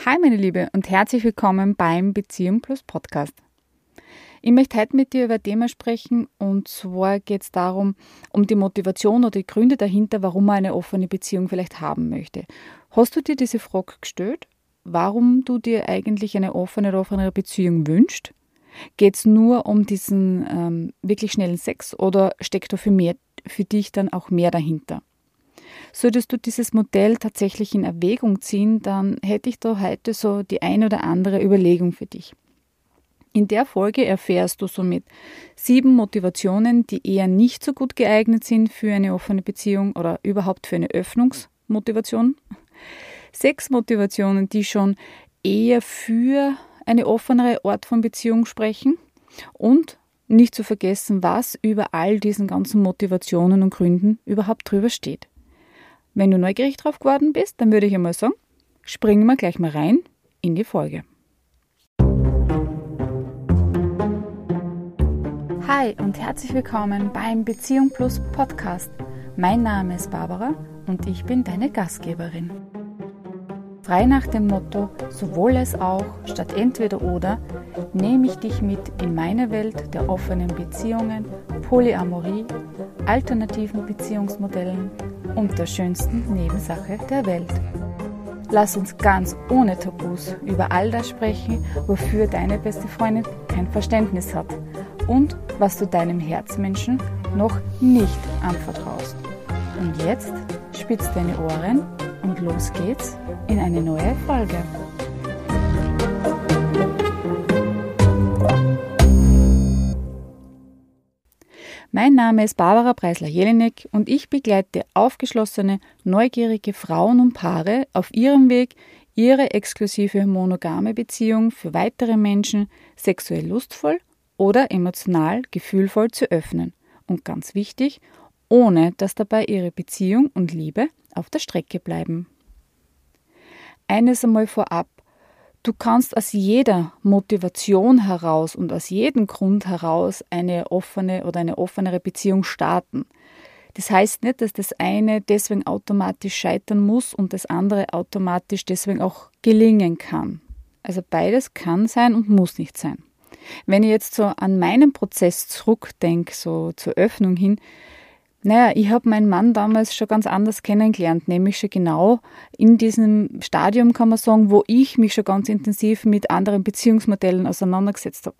Hi meine Liebe und herzlich willkommen beim Beziehung Plus Podcast. Ich möchte heute mit dir über ein Thema sprechen und zwar geht es darum, um die Motivation oder die Gründe dahinter, warum man eine offene Beziehung vielleicht haben möchte. Hast du dir diese Frage gestellt, warum du dir eigentlich eine offene oder offenere Beziehung wünschst? Geht es nur um diesen ähm, wirklich schnellen Sex oder steckt da für, mehr, für dich dann auch mehr dahinter? Solltest du dieses Modell tatsächlich in Erwägung ziehen, dann hätte ich da heute so die ein oder andere Überlegung für dich. In der Folge erfährst du somit sieben Motivationen, die eher nicht so gut geeignet sind für eine offene Beziehung oder überhaupt für eine Öffnungsmotivation. Sechs Motivationen, die schon eher für eine offenere Art von Beziehung sprechen und nicht zu vergessen, was über all diesen ganzen Motivationen und Gründen überhaupt drüber steht. Wenn du neugierig drauf geworden bist, dann würde ich einmal sagen, springen wir gleich mal rein in die Folge. Hi und herzlich willkommen beim Beziehung Plus Podcast. Mein Name ist Barbara und ich bin deine Gastgeberin. Frei nach dem Motto sowohl als auch statt entweder oder nehme ich dich mit in meine Welt der offenen Beziehungen, Polyamorie, alternativen Beziehungsmodellen und der schönsten Nebensache der Welt. Lass uns ganz ohne Tabus über all das sprechen, wofür deine beste Freundin kein Verständnis hat und was du deinem Herzmenschen noch nicht anvertraust. Und jetzt spitz deine Ohren und los geht's in eine neue Folge. Mein Name ist Barbara Preisler-Jelinek und ich begleite aufgeschlossene, neugierige Frauen und Paare auf ihrem Weg, ihre exklusive monogame Beziehung für weitere Menschen sexuell lustvoll oder emotional gefühlvoll zu öffnen. Und ganz wichtig, ohne dass dabei ihre Beziehung und Liebe auf der Strecke bleiben. Eines einmal vorab, Du kannst aus jeder Motivation heraus und aus jedem Grund heraus eine offene oder eine offenere Beziehung starten. Das heißt nicht, dass das eine deswegen automatisch scheitern muss und das andere automatisch deswegen auch gelingen kann. Also beides kann sein und muss nicht sein. Wenn ich jetzt so an meinen Prozess zurückdenke, so zur Öffnung hin, naja, ich habe meinen Mann damals schon ganz anders kennengelernt, nämlich schon genau in diesem Stadium, kann man sagen, wo ich mich schon ganz intensiv mit anderen Beziehungsmodellen auseinandergesetzt habe.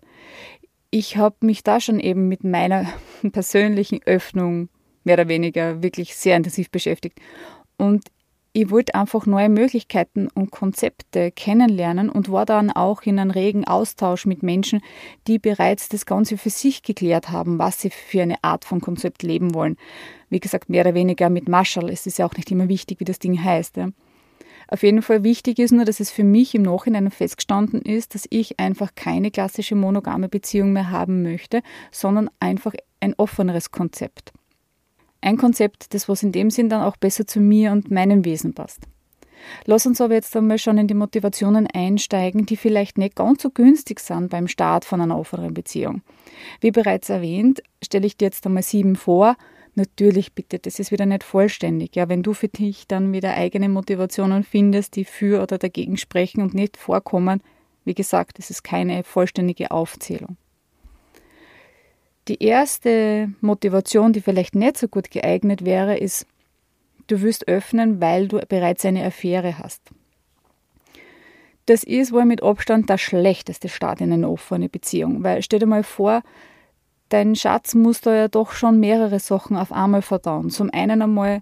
Ich habe mich da schon eben mit meiner persönlichen Öffnung mehr oder weniger wirklich sehr intensiv beschäftigt. Und ich wollte einfach neue Möglichkeiten und Konzepte kennenlernen und war dann auch in einem regen Austausch mit Menschen, die bereits das Ganze für sich geklärt haben, was sie für eine Art von Konzept leben wollen. Wie gesagt, mehr oder weniger mit Marshall. Es ist ja auch nicht immer wichtig, wie das Ding heißt. Ja. Auf jeden Fall wichtig ist nur, dass es für mich im Nachhinein festgestanden ist, dass ich einfach keine klassische monogame Beziehung mehr haben möchte, sondern einfach ein offeneres Konzept. Ein Konzept, das was in dem Sinn dann auch besser zu mir und meinem Wesen passt. Lass uns aber jetzt einmal schon in die Motivationen einsteigen, die vielleicht nicht ganz so günstig sind beim Start von einer offenen Beziehung. Wie bereits erwähnt, stelle ich dir jetzt einmal sieben vor. Natürlich bitte, das ist wieder nicht vollständig. Ja, wenn du für dich dann wieder eigene Motivationen findest, die für oder dagegen sprechen und nicht vorkommen, wie gesagt, es ist keine vollständige Aufzählung. Die erste Motivation, die vielleicht nicht so gut geeignet wäre, ist, du wirst öffnen, weil du bereits eine Affäre hast. Das ist wohl mit Abstand der schlechteste Start in eine offene Beziehung, weil stell dir mal vor, dein Schatz muss da ja doch schon mehrere Sachen auf einmal verdauen. Zum einen einmal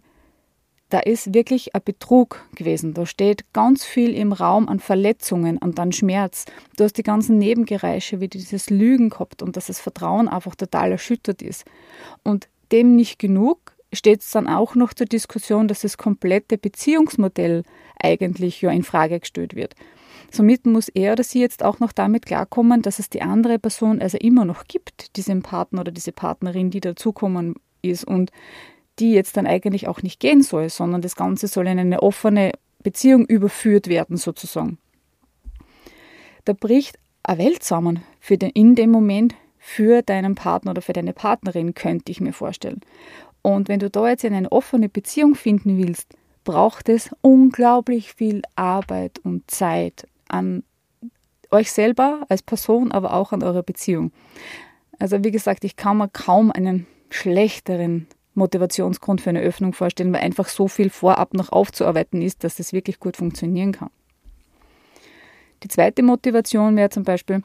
da ist wirklich ein Betrug gewesen. Da steht ganz viel im Raum an Verletzungen und an Schmerz. Du hast die ganzen Nebengeräusche, wie dieses Lügen gehabt und dass das Vertrauen einfach total erschüttert ist. Und dem nicht genug steht es dann auch noch zur Diskussion, dass das komplette Beziehungsmodell eigentlich ja in Frage gestellt wird. Somit muss er oder sie jetzt auch noch damit klarkommen, dass es die andere Person also immer noch gibt, diesen Partner oder diese Partnerin, die dazukommen ist und die jetzt dann eigentlich auch nicht gehen soll, sondern das Ganze soll in eine offene Beziehung überführt werden, sozusagen. Da bricht eine Welt zusammen für den, in dem Moment für deinen Partner oder für deine Partnerin, könnte ich mir vorstellen. Und wenn du da jetzt in eine offene Beziehung finden willst, braucht es unglaublich viel Arbeit und Zeit an euch selber als Person, aber auch an eurer Beziehung. Also wie gesagt, ich kann mir kaum einen schlechteren Motivationsgrund für eine Öffnung vorstellen, weil einfach so viel vorab noch aufzuarbeiten ist, dass das wirklich gut funktionieren kann. Die zweite Motivation wäre zum Beispiel,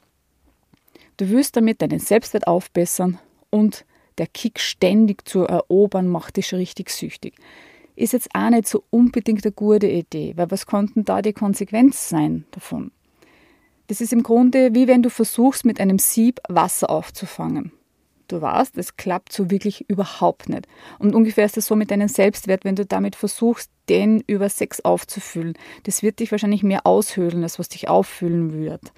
du willst damit deinen Selbstwert aufbessern und der Kick ständig zu erobern macht dich richtig süchtig. Ist jetzt auch nicht so unbedingt eine gute Idee, weil was konnten da die Konsequenz sein davon? Das ist im Grunde wie wenn du versuchst, mit einem Sieb Wasser aufzufangen. Du weißt, es klappt so wirklich überhaupt nicht. Und ungefähr ist es so mit deinem Selbstwert, wenn du damit versuchst, den über Sex aufzufüllen. Das wird dich wahrscheinlich mehr aushöhlen, als was dich auffüllen wird.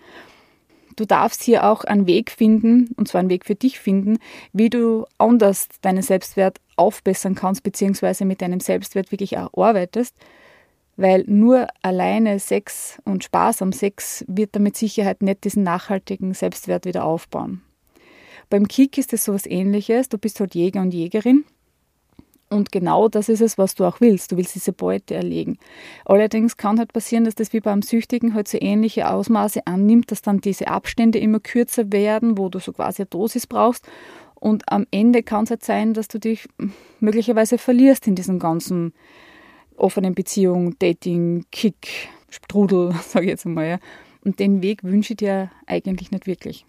Du darfst hier auch einen Weg finden, und zwar einen Weg für dich finden, wie du anders deinen Selbstwert aufbessern kannst, beziehungsweise mit deinem Selbstwert wirklich auch arbeitest, weil nur alleine Sex und Spaß am Sex wird da mit Sicherheit nicht diesen nachhaltigen Selbstwert wieder aufbauen. Beim Kick ist es so was ähnliches. Du bist halt Jäger und Jägerin. Und genau das ist es, was du auch willst. Du willst diese Beute erlegen. Allerdings kann halt passieren, dass das wie beim Süchtigen halt so ähnliche Ausmaße annimmt, dass dann diese Abstände immer kürzer werden, wo du so quasi eine Dosis brauchst. Und am Ende kann es halt sein, dass du dich möglicherweise verlierst in diesem ganzen offenen Beziehung, Dating, Kick, Strudel, sage ich jetzt einmal. Und den Weg wünsche ich dir eigentlich nicht wirklich.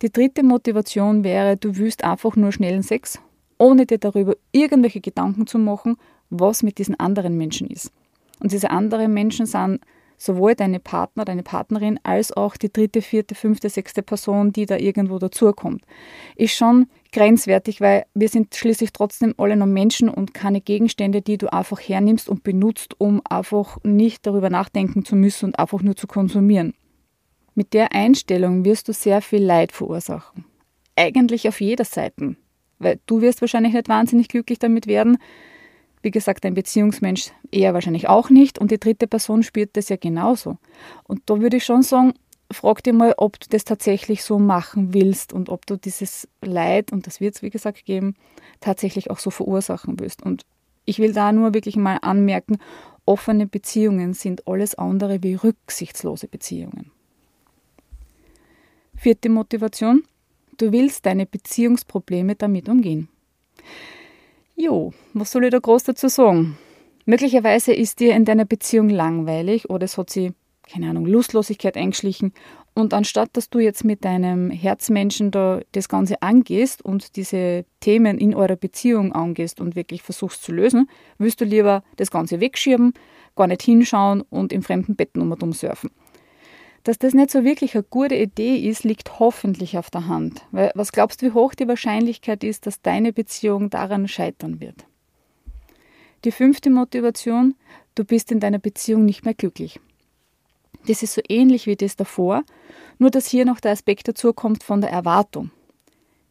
Die dritte Motivation wäre, du willst einfach nur schnellen Sex, ohne dir darüber irgendwelche Gedanken zu machen, was mit diesen anderen Menschen ist. Und diese anderen Menschen sind sowohl deine Partner, deine Partnerin, als auch die dritte, vierte, fünfte, sechste Person, die da irgendwo dazukommt. Ist schon grenzwertig, weil wir sind schließlich trotzdem alle noch Menschen und keine Gegenstände, die du einfach hernimmst und benutzt, um einfach nicht darüber nachdenken zu müssen und einfach nur zu konsumieren. Mit der Einstellung wirst du sehr viel Leid verursachen. Eigentlich auf jeder Seite. Weil du wirst wahrscheinlich nicht wahnsinnig glücklich damit werden. Wie gesagt, ein Beziehungsmensch eher wahrscheinlich auch nicht. Und die dritte Person spürt das ja genauso. Und da würde ich schon sagen, frag dir mal, ob du das tatsächlich so machen willst und ob du dieses Leid, und das wird es wie gesagt geben, tatsächlich auch so verursachen willst. Und ich will da nur wirklich mal anmerken, offene Beziehungen sind alles andere wie rücksichtslose Beziehungen. Vierte Motivation. Du willst deine Beziehungsprobleme damit umgehen. Jo, was soll ich da groß dazu sagen? Möglicherweise ist dir in deiner Beziehung langweilig oder es hat sie, keine Ahnung, Lustlosigkeit eingeschlichen. Und anstatt dass du jetzt mit deinem Herzmenschen da das Ganze angehst und diese Themen in eurer Beziehung angehst und wirklich versuchst zu lösen, willst du lieber das Ganze wegschieben, gar nicht hinschauen und im fremden Bett nochmal surfen. Dass das nicht so wirklich eine gute Idee ist, liegt hoffentlich auf der Hand. Weil was glaubst du, wie hoch die Wahrscheinlichkeit ist, dass deine Beziehung daran scheitern wird? Die fünfte Motivation, du bist in deiner Beziehung nicht mehr glücklich. Das ist so ähnlich wie das davor, nur dass hier noch der Aspekt dazu kommt von der Erwartung.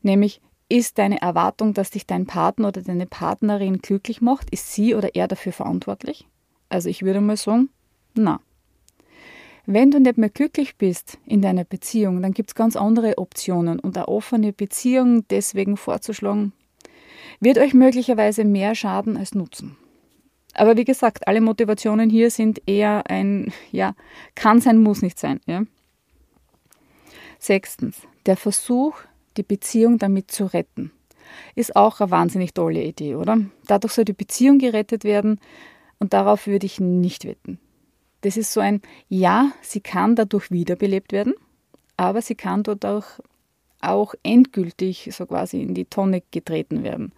Nämlich, ist deine Erwartung, dass dich dein Partner oder deine Partnerin glücklich macht? Ist sie oder er dafür verantwortlich? Also ich würde mal sagen, na. Wenn du nicht mehr glücklich bist in deiner Beziehung, dann gibt es ganz andere Optionen und eine offene Beziehung deswegen vorzuschlagen, wird euch möglicherweise mehr schaden als nutzen. Aber wie gesagt, alle Motivationen hier sind eher ein, ja, kann sein, muss nicht sein. Ja? Sechstens, der Versuch, die Beziehung damit zu retten, ist auch eine wahnsinnig tolle Idee, oder? Dadurch soll die Beziehung gerettet werden und darauf würde ich nicht wetten. Das ist so ein, ja, sie kann dadurch wiederbelebt werden, aber sie kann dadurch auch endgültig so quasi in die Tonne getreten werden.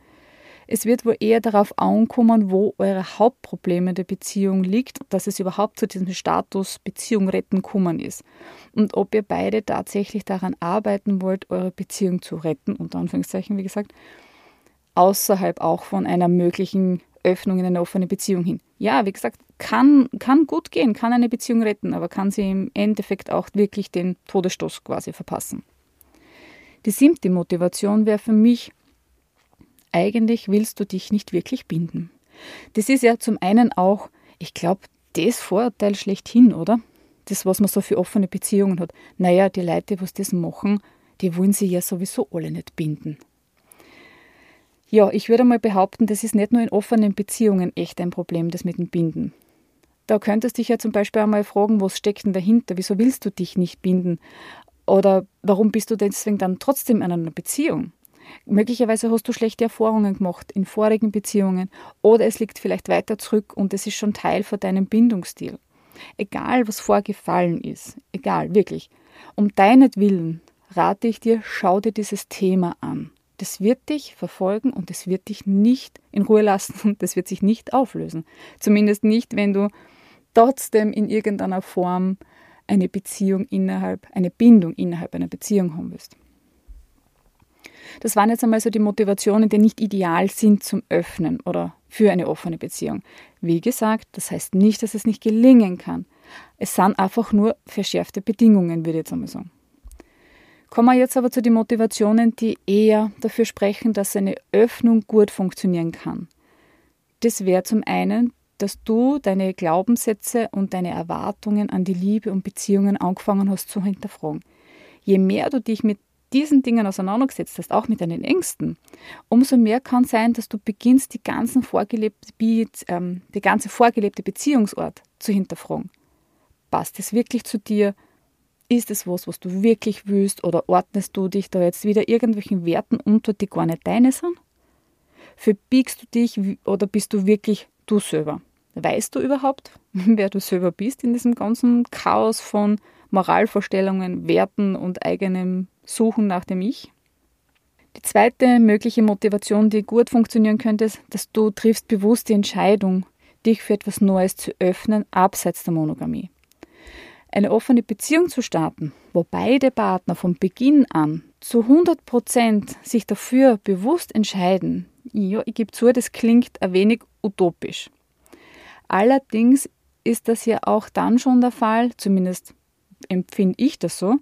Es wird wohl eher darauf ankommen, wo eure Hauptprobleme der Beziehung liegt, dass es überhaupt zu diesem Status Beziehung retten kommen ist. Und ob ihr beide tatsächlich daran arbeiten wollt, eure Beziehung zu retten, unter Anführungszeichen, wie gesagt, außerhalb auch von einer möglichen Öffnung in eine offene Beziehung hin. Ja, wie gesagt, kann, kann gut gehen, kann eine Beziehung retten, aber kann sie im Endeffekt auch wirklich den Todesstoß quasi verpassen. Die siebte Motivation wäre für mich, eigentlich willst du dich nicht wirklich binden. Das ist ja zum einen auch, ich glaube, das Vorurteil schlechthin, oder? Das, was man so für offene Beziehungen hat. Naja, die Leute, was das machen, die wollen sie ja sowieso alle nicht binden. Ja, ich würde mal behaupten, das ist nicht nur in offenen Beziehungen echt ein Problem, das mit dem Binden. Da könntest du dich ja zum Beispiel einmal fragen, was steckt denn dahinter? Wieso willst du dich nicht binden? Oder warum bist du deswegen dann trotzdem in einer Beziehung? Möglicherweise hast du schlechte Erfahrungen gemacht in vorigen Beziehungen oder es liegt vielleicht weiter zurück und es ist schon Teil von deinem Bindungsstil. Egal, was vorgefallen ist, egal, wirklich. Um deinetwillen rate ich dir, schau dir dieses Thema an. Das wird dich verfolgen und es wird dich nicht in Ruhe lassen und das wird sich nicht auflösen. Zumindest nicht, wenn du trotzdem in irgendeiner Form eine Beziehung innerhalb, eine Bindung innerhalb einer Beziehung haben willst. Das waren jetzt einmal so die Motivationen, die nicht ideal sind zum Öffnen oder für eine offene Beziehung. Wie gesagt, das heißt nicht, dass es nicht gelingen kann. Es sind einfach nur verschärfte Bedingungen, würde ich jetzt einmal sagen. Kommen wir jetzt aber zu den Motivationen, die eher dafür sprechen, dass eine Öffnung gut funktionieren kann. Das wäre zum einen dass du deine Glaubenssätze und deine Erwartungen an die Liebe und Beziehungen angefangen hast zu hinterfragen. Je mehr du dich mit diesen Dingen auseinandergesetzt hast, auch mit deinen Ängsten, umso mehr kann sein, dass du beginnst, die, ganzen vorgelebte, ähm, die ganze vorgelebte Beziehungsort zu hinterfragen. Passt es wirklich zu dir? Ist es was, was du wirklich willst? Oder ordnest du dich da jetzt wieder irgendwelchen Werten unter, die gar nicht deine sind? Verbiegst du dich oder bist du wirklich du selber? Weißt du überhaupt, wer du selber bist in diesem ganzen Chaos von Moralvorstellungen, Werten und eigenem Suchen nach dem Ich? Die zweite mögliche Motivation, die gut funktionieren könnte, ist, dass du triffst bewusst die Entscheidung, dich für etwas Neues zu öffnen, abseits der Monogamie. Eine offene Beziehung zu starten, wo beide Partner von Beginn an zu 100 Prozent sich dafür bewusst entscheiden, ja, ich gebe zu, das klingt ein wenig utopisch. Allerdings ist das ja auch dann schon der Fall, zumindest empfinde ich das so,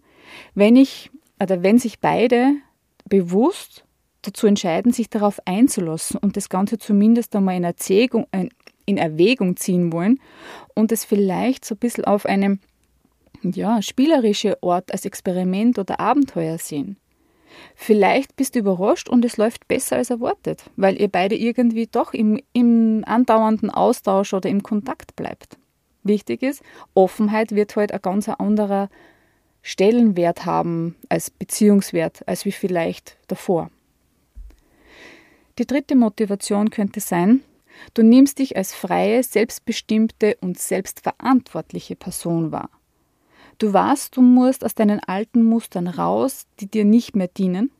wenn ich oder wenn sich beide bewusst dazu entscheiden, sich darauf einzulassen und das Ganze zumindest einmal in, Erzählung, in Erwägung ziehen wollen und es vielleicht so ein bisschen auf einem ja, spielerischen Ort als Experiment oder Abenteuer sehen. Vielleicht bist du überrascht und es läuft besser als erwartet, weil ihr beide irgendwie doch im, im andauernden Austausch oder im Kontakt bleibt. Wichtig ist, Offenheit wird heute halt ein ganz anderer Stellenwert haben als Beziehungswert, als wie vielleicht davor. Die dritte Motivation könnte sein, du nimmst dich als freie, selbstbestimmte und selbstverantwortliche Person wahr. Du weißt, du musst aus deinen alten Mustern raus, die dir nicht mehr dienen,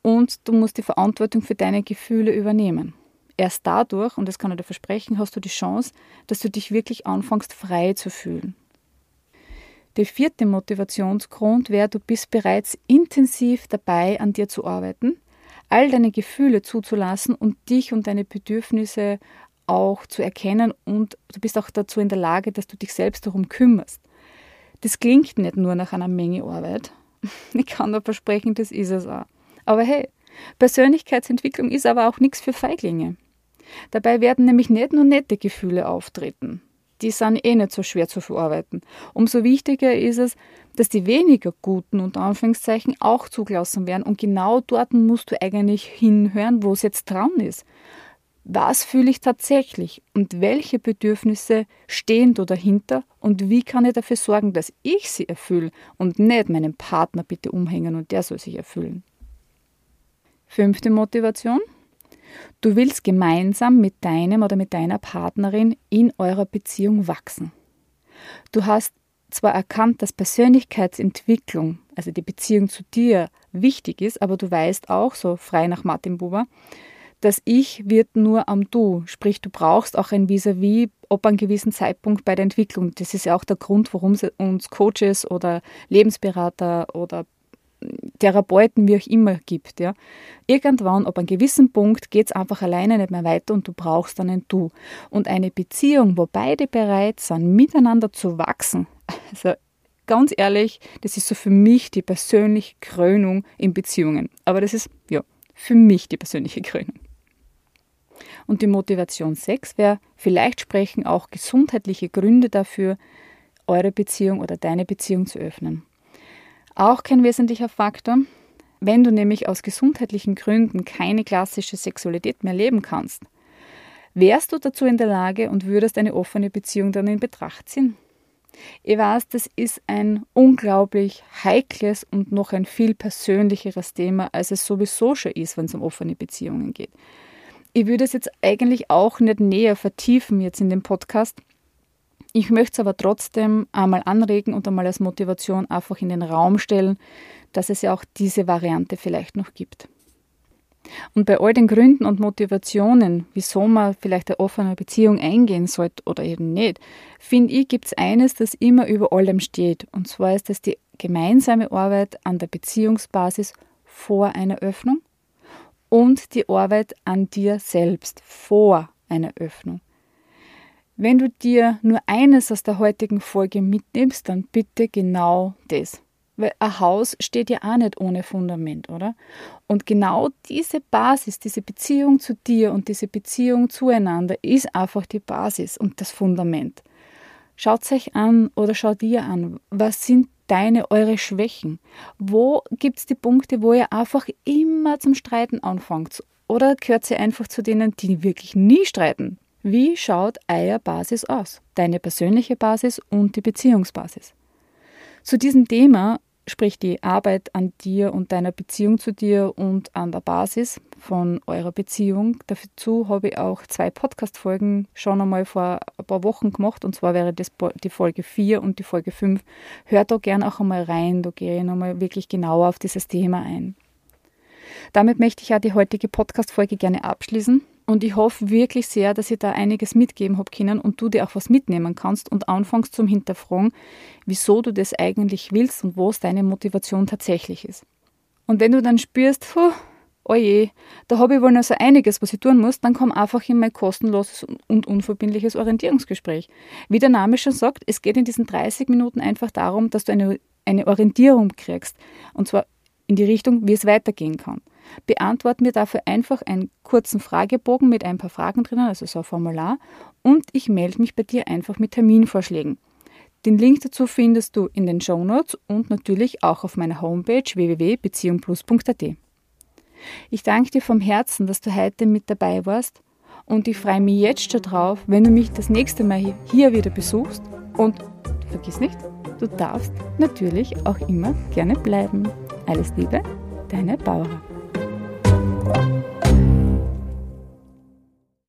und du musst die Verantwortung für deine Gefühle übernehmen. Erst dadurch, und das kann ich dir versprechen, hast du die Chance, dass du dich wirklich anfängst frei zu fühlen. Der vierte Motivationsgrund wäre, du bist bereits intensiv dabei, an dir zu arbeiten, all deine Gefühle zuzulassen und dich und deine Bedürfnisse auch zu erkennen und du bist auch dazu in der Lage, dass du dich selbst darum kümmerst. Das klingt nicht nur nach einer Menge Arbeit. Ich kann nur versprechen, das ist es auch. Aber hey, Persönlichkeitsentwicklung ist aber auch nichts für Feiglinge. Dabei werden nämlich nicht nur nette Gefühle auftreten. Die sind eh nicht so schwer zu verarbeiten. Umso wichtiger ist es, dass die weniger guten, unter Anführungszeichen, auch zugelassen werden. Und genau dort musst du eigentlich hinhören, wo es jetzt dran ist was fühle ich tatsächlich und welche Bedürfnisse stehen da dahinter und wie kann ich dafür sorgen, dass ich sie erfülle und nicht meinen Partner bitte umhängen und der soll sich erfüllen. Fünfte Motivation. Du willst gemeinsam mit deinem oder mit deiner Partnerin in eurer Beziehung wachsen. Du hast zwar erkannt, dass Persönlichkeitsentwicklung, also die Beziehung zu dir, wichtig ist, aber du weißt auch, so frei nach Martin Buber, das Ich wird nur am Du. Sprich, du brauchst auch ein Vis-à-vis ob an gewissen Zeitpunkt bei der Entwicklung. Das ist ja auch der Grund, warum es uns Coaches oder Lebensberater oder Therapeuten, wie auch immer, gibt. Ja. Irgendwann, ab einem gewissen Punkt, geht es einfach alleine nicht mehr weiter und du brauchst dann ein Du. Und eine Beziehung, wo beide bereit sind, miteinander zu wachsen, also ganz ehrlich, das ist so für mich die persönliche Krönung in Beziehungen. Aber das ist, ja, für mich die persönliche Krönung. Und die Motivation 6 wäre, vielleicht sprechen auch gesundheitliche Gründe dafür, eure Beziehung oder deine Beziehung zu öffnen. Auch kein wesentlicher Faktor. Wenn du nämlich aus gesundheitlichen Gründen keine klassische Sexualität mehr leben kannst, wärst du dazu in der Lage und würdest eine offene Beziehung dann in Betracht ziehen? Ich weiß, das ist ein unglaublich heikles und noch ein viel persönlicheres Thema, als es sowieso schon ist, wenn es um offene Beziehungen geht. Ich würde es jetzt eigentlich auch nicht näher vertiefen jetzt in dem Podcast. Ich möchte es aber trotzdem einmal anregen und einmal als Motivation einfach in den Raum stellen, dass es ja auch diese Variante vielleicht noch gibt. Und bei all den Gründen und Motivationen, wieso man vielleicht eine offene Beziehung eingehen sollte oder eben nicht, finde ich, gibt es eines, das immer über allem steht. Und zwar ist es die gemeinsame Arbeit an der Beziehungsbasis vor einer Öffnung und die Arbeit an dir selbst vor einer Öffnung. Wenn du dir nur eines aus der heutigen Folge mitnimmst, dann bitte genau das. Weil ein Haus steht ja auch nicht ohne Fundament, oder? Und genau diese Basis, diese Beziehung zu dir und diese Beziehung zueinander ist einfach die Basis und das Fundament. Schaut euch an oder schaut dir an, was sind deine, eure Schwächen? Wo gibt es die Punkte, wo ihr einfach immer zum Streiten anfangt? Oder gehört sie einfach zu denen, die wirklich nie streiten? Wie schaut euer Basis aus? Deine persönliche Basis und die Beziehungsbasis. Zu diesem Thema sprich die Arbeit an dir und deiner Beziehung zu dir und an der Basis von eurer Beziehung. Dazu habe ich auch zwei Podcast-Folgen schon einmal vor ein paar Wochen gemacht und zwar wäre das die Folge 4 und die Folge 5. Hört da gerne auch einmal rein, da gehe ich nochmal wirklich genauer auf dieses Thema ein. Damit möchte ich ja die heutige Podcast-Folge gerne abschließen. Und ich hoffe wirklich sehr, dass ich da einiges mitgeben habe können und du dir auch was mitnehmen kannst und anfängst zum Hinterfragen, wieso du das eigentlich willst und wo es deine Motivation tatsächlich ist. Und wenn du dann spürst, puh, oje, da habe ich wohl noch so einiges, was ich tun muss, dann komm einfach in mein kostenloses und unverbindliches Orientierungsgespräch. Wie der Name schon sagt, es geht in diesen 30 Minuten einfach darum, dass du eine, eine Orientierung kriegst. Und zwar in die Richtung, wie es weitergehen kann. Beantworten wir dafür einfach einen kurzen Fragebogen mit ein paar Fragen drinnen, also so ein Formular, und ich melde mich bei dir einfach mit Terminvorschlägen. Den Link dazu findest du in den Show Notes und natürlich auch auf meiner Homepage www.beziehungplus.at. Ich danke dir vom Herzen, dass du heute mit dabei warst und ich freue mich jetzt schon drauf, wenn du mich das nächste Mal hier wieder besuchst und vergiss nicht, du darfst natürlich auch immer gerne bleiben. Alles Liebe, deine Barbara. Thank you.